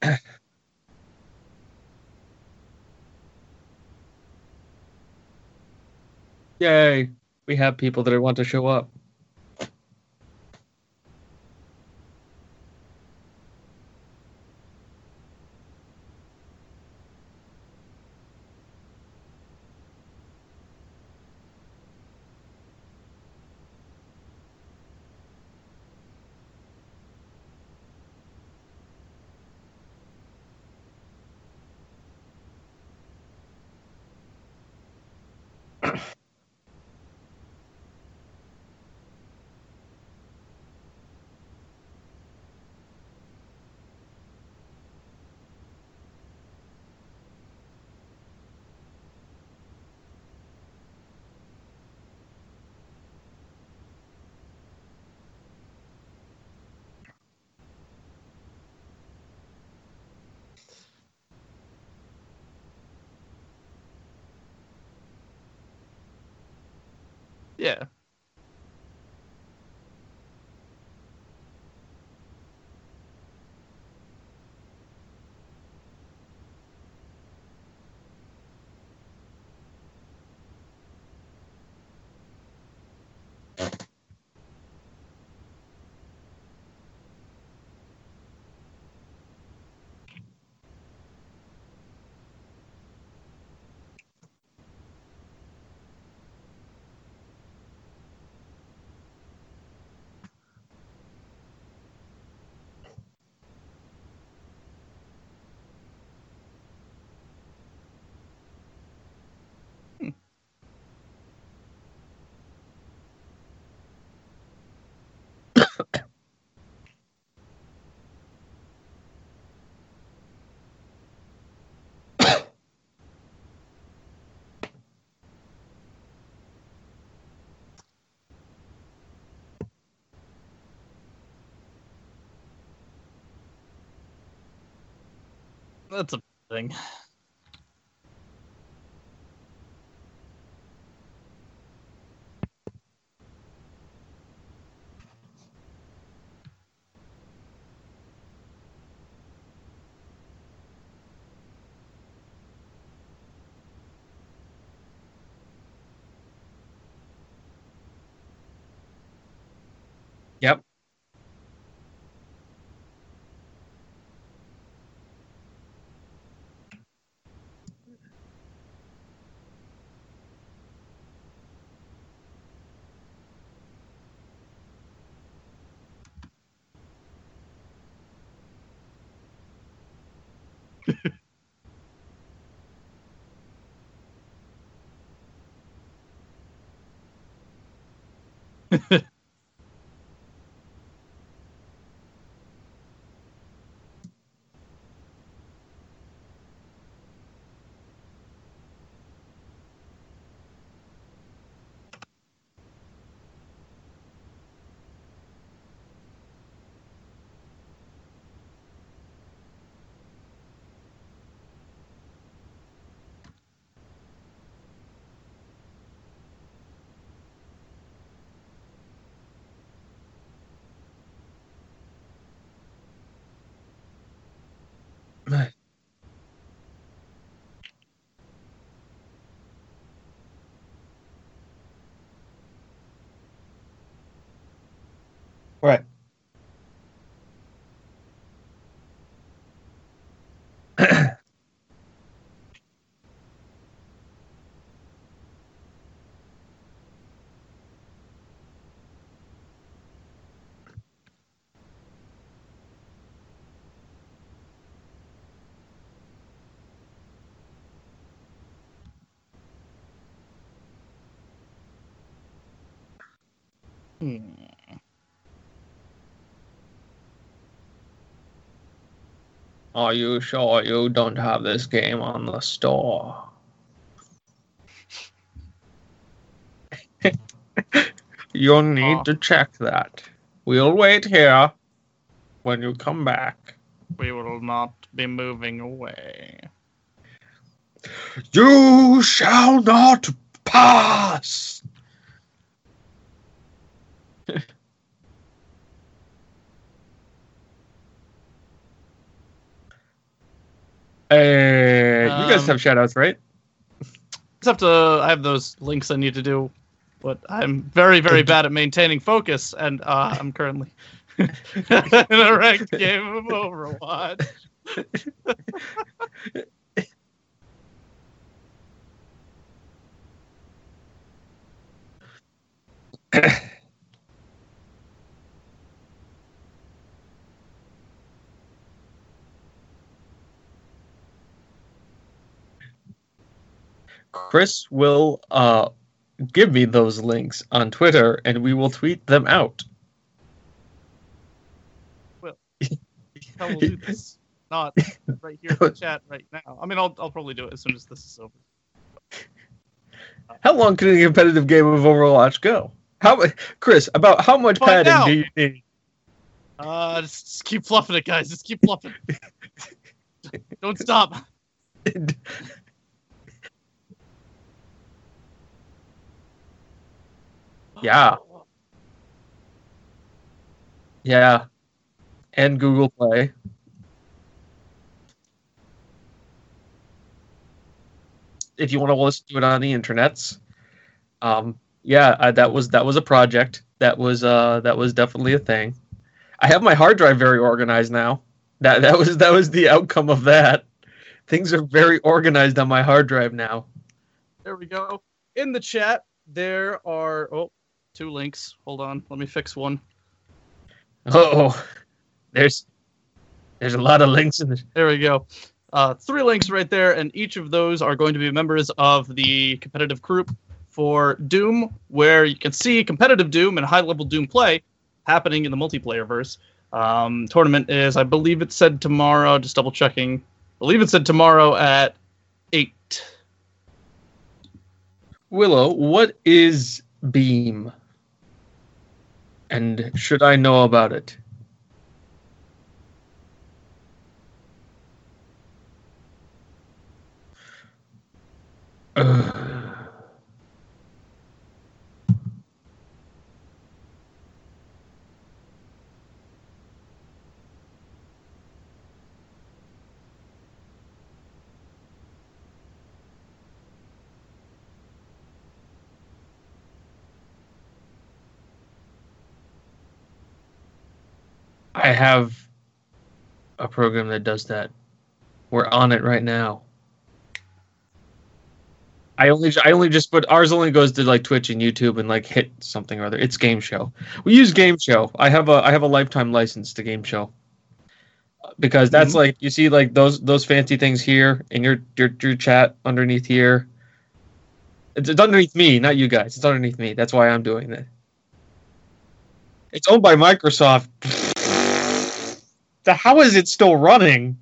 C: Yay. We have people that want to show up.
B: That's a thing.
C: Yep. Right.
B: Hmm.
C: Are you sure you don't have this game on the store? You'll need
B: Aw.
C: to check that. We'll wait here when you come back.
B: We will not be moving away.
C: You shall not pass! Hey, you guys
B: Um,
C: have shoutouts, right?
B: Except uh, I have those links I need to do, but I'm very, very bad at maintaining focus, and uh, I'm currently in a ranked game of Overwatch.
C: Chris will uh, give me those links on Twitter, and we will tweet them out.
B: We'll do this? Not right here in the chat right now. I mean, I'll, I'll probably do it as soon as this is over.
C: How long can a competitive game of Overwatch go? How, Chris? About how much
B: Find
C: padding
B: out.
C: do you need?
B: Uh, just, just keep fluffing it, guys. Just keep fluffing. Don't stop.
C: Yeah. Yeah, and Google Play. If you want to listen to it on the internets, um, yeah, I, that was that was a project. That was uh that was definitely a thing. I have my hard drive very organized now. That that was that was the outcome of that. Things are very organized on my hard drive now.
B: There we go. In the chat, there are oh, two links. Hold on, let me fix one.
C: Oh, there's there's a lot of links in this.
B: There we go. Uh, three links right there, and each of those are going to be members of the competitive group for Doom, where you can see competitive Doom and high level Doom play happening in the multiplayer verse. Um, tournament is, I believe it said tomorrow, just double checking. I believe it said tomorrow at 8.
C: Willow, what is Beam? And should I know about it? I have a program that does that. We're on it right now. I only I only just put ours only goes to like Twitch and YouTube and like hit something or other. It's Game Show. We use Game Show. I have a I have a lifetime license to Game Show. Because that's
B: Mhm.
C: like you see like those those fancy things here in your your, your chat underneath here. It's, it's underneath me, not you guys. It's underneath me. That's why I'm doing it. It's owned by Microsoft. The- How is it still running?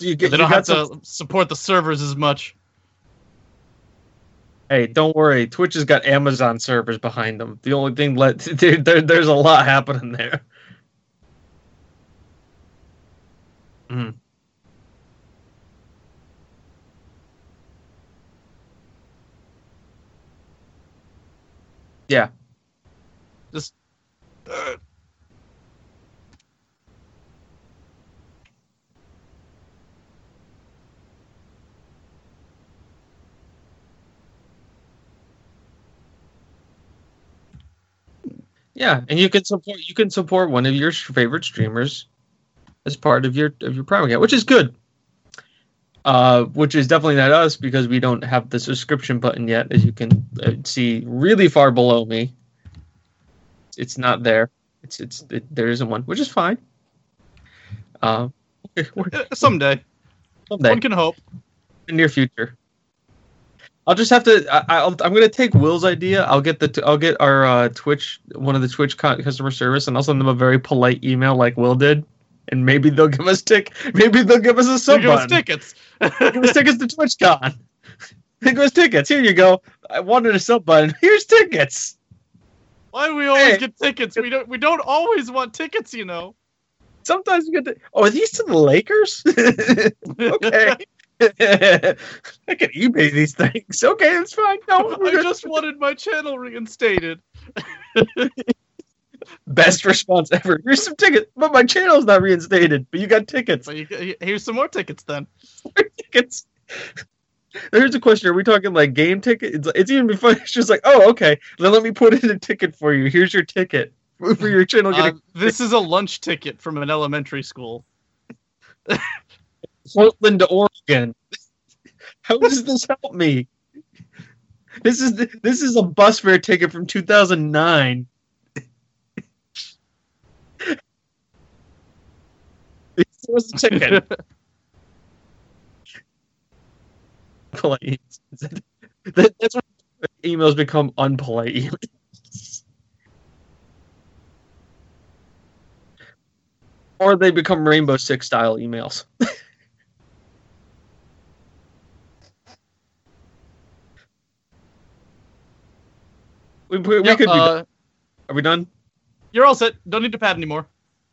C: You
B: They
C: get, you
B: don't have
C: got some-
B: to support the servers as much.
C: Hey, don't worry. Twitch has got Amazon servers behind them. The only thing let there, there there's a lot happening there. Mm. Yeah.
B: Just. uh,
C: Yeah, and you can support you can support one of your favorite streamers as part of your of your Prime account, which is good. Uh, which is definitely not us because we don't have the subscription button yet, as you can uh, see really far below me. It's not there. It's it's it, there isn't one, which is fine. Uh,
B: uh, someday.
C: someday
B: One can hope.
C: in the near future. I'll just have to. I, I'll, I'm going to take Will's idea. I'll get the. I'll get our uh, Twitch, one of the Twitch cu- customer service, and I'll send them a very polite email like Will did, and maybe they'll give us tick. Maybe they'll give us a sub
B: give us tickets.
C: Give us tickets to TwitchCon. Give us tickets. Here you go. I wanted a sub button. Here's tickets.
B: Why do we always
C: Hey.
B: get tickets? We don't. We don't always want tickets, you know.
C: Sometimes we get to. Oh, are these to the Lakers? okay. I can eBay these things. Okay, that's fine. No,
B: I just wanted my channel reinstated.
C: Best response ever. Here's some tickets, but my channel's not reinstated. But you got tickets.
B: So you, here's some more tickets then.
C: tickets. There's a question: Are we talking like game ticket? It's, it's even before. It's just like, oh, okay. Then let me put in a ticket for you. Here's your ticket for your channel
B: Uh, this is a lunch ticket from an elementary school.
C: Portland to Oregon. How does this help me? This is the, this is a bus fare ticket from 2009. This was a ticket. polite. That, that's when emails become unpolite. emails. or they become Rainbow Six style emails. We we, we
B: Yep,
C: could be.
B: uh,
C: done. Are we done?
B: you're all set. Don't need to pad anymore.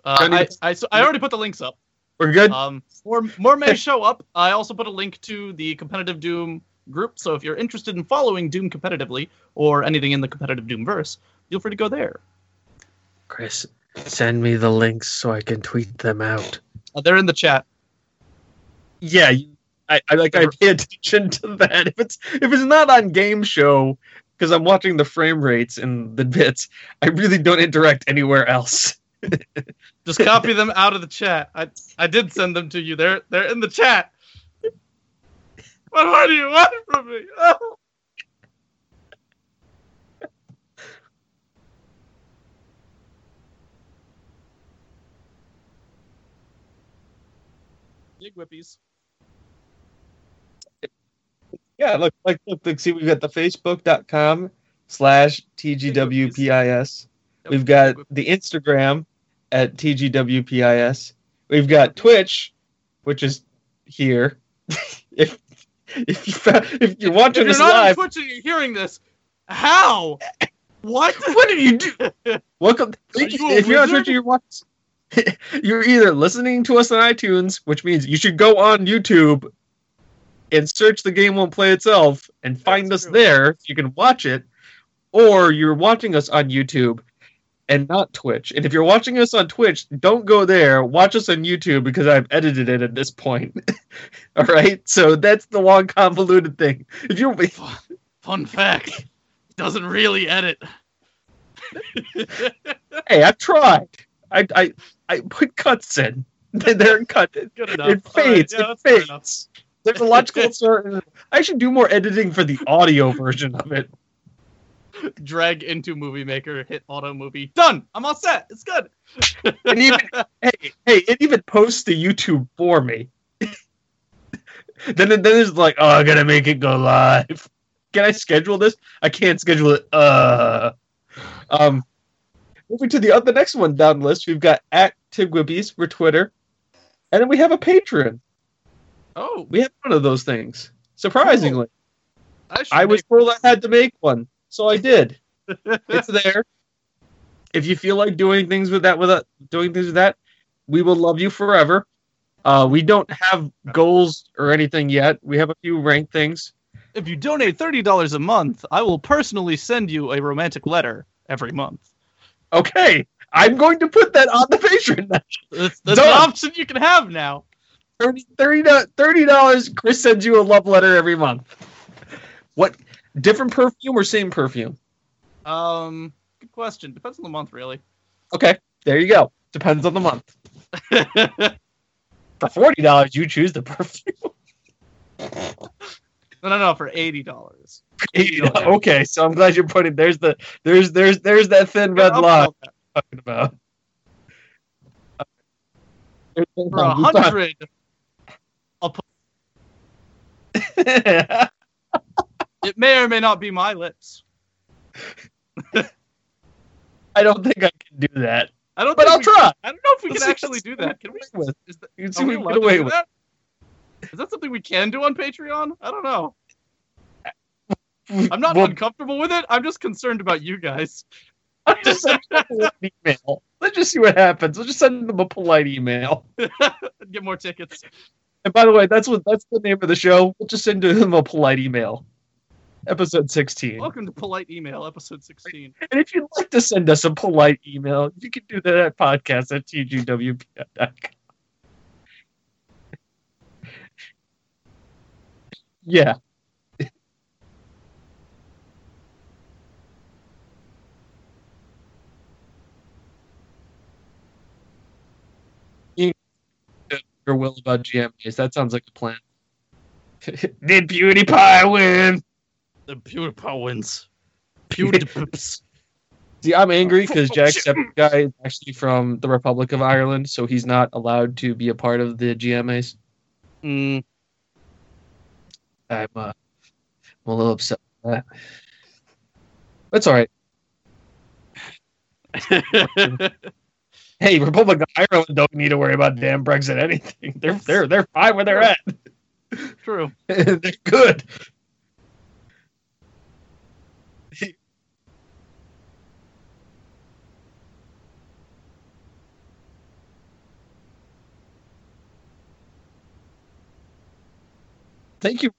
B: Uh, I,
C: to-
B: I, so I already put the links up.
C: We're good.
B: Um, more more may show up. I also put a link to the competitive Doom group. So if you're interested in following Doom competitively or anything in the competitive Doom verse, feel free to go there.
C: Chris, send me the links so I can tweet them out.
B: Uh, they're in the chat.
C: Yeah, you- I, I like I pay attention to that. If it's if it's not on game show because I'm watching the frame rates and the bits, I really don't interact anywhere else.
B: Just copy them out of the chat. I I did send them to you. They're they're in the chat. What more do you want from me? Oh. Big whippies.
C: Yeah, look, like look, look see we've got the facebook.com slash TGWPIS. We've got the Instagram at TGWPIS. We've got Twitch, which is here. if if you if you're watching
B: If you're
C: this
B: not on
C: live,
B: Twitch and you're hearing this, how? What?
C: what did you do? Welcome.
B: You
C: if you're on? Twitch, you're watching. You're either listening to us on iTunes, which means you should go on YouTube and search the game won't play itself and find
B: That's
C: us
B: true.
C: there. You can watch it, or you're watching us on YouTube and not Twitch. And if you're watching us on Twitch, don't go there. Watch us on YouTube because I've edited it at this point. All right, so that's the long convoluted thing. If you're
B: Fun fact: doesn't really edit.
C: hey, I've tried. I I I put cuts in. They're cut.
B: Good enough.
C: It
B: All right,
C: fades.
B: yeah,
C: it
B: that's fair enough.
C: fades. There's a logical certain. I should do more editing for the audio version of it.
B: Drag into Movie Maker, hit Auto Movie. Done. I'm all set. It's good.
C: And even hey, hey, it even posts to YouTube for me. then then it's like, oh, I gotta make it go live. Can I schedule this? I can't schedule it. Uh, um, moving to the other next one down the list, we've got at Tigwibbies for Twitter, and then we have a Patreon.
B: Oh,
C: We have one of those things. Surprisingly.
B: I,
C: I was told I had to make one, so I did. it's there. If you feel like doing things with that, with that, doing things with that, we will love you forever. Uh, we don't have goals or anything yet. We have a few ranked things.
B: If you donate thirty dollars a month, I will personally send you a romantic letter every month.
C: Okay, I'm going to put that on the Patreon.
B: That's, that's an option you can have now.
C: 30 dollars. Chris sends you a love letter every month. What different perfume or same perfume?
B: Um, good question. Depends on the month, really.
C: Okay, there you go. Depends on the month. For forty dollars, you choose the perfume.
B: no, no, no, for eighty dollars.
C: okay, so I'm glad you're putting there's the there's there's there's that thin red line talking about.
B: For a hundred, it may or may not be my lips.
C: I don't think I can do that,
B: I don't.
C: but I'll try.
B: I don't know if we
C: Let's
B: can actually do that. Can we?
C: can
B: Is, that,
C: Let's see
B: we
C: get away with.
B: that? Is that something we can do on Patreon? I don't know. I'm not
C: Well,
B: uncomfortable with it. I'm just concerned about you guys.
C: I'll just send them a polite email. Let's just see what happens. Let's just send them a polite email.
B: Get more tickets.
C: And by the way, that's what that's the name of the show. We'll just send them a polite email. Episode 16.
B: Welcome to Polite Email, episode 16.
C: And if you'd like to send us a polite email, you can do that at podcast at tgwp.com. Yeah. Your will about GMAs. That sounds like a plan. Did PewDiePie win?
B: The PewDiePie wins. PewDiePie.
C: See, I'm angry because
B: Football
C: Jacksepticeye is actually from the Republic of Ireland, so he's not allowed to be a part of the GMAs.
B: mm,
C: I'm, uh, I'm a little upset with that. That's all right. Hey, Republic of Ireland don't need to worry about damn Brexit anything. They're they're they're fine where they're at.
B: True.
C: they're good. Thank you.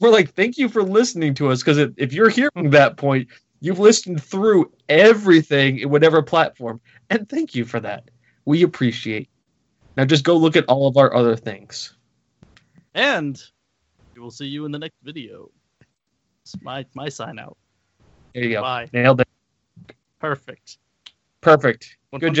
C: We're like, thank you for listening to us because if you're hearing that point, you've listened through everything in whatever platform, and thank you for that. We appreciate. Now just go look at all of our other things.
B: And we will see you in the next video. It's my, my sign out.
C: There you go.
B: Bye.
C: Nailed it.
B: Perfect.
C: Perfect. Good job.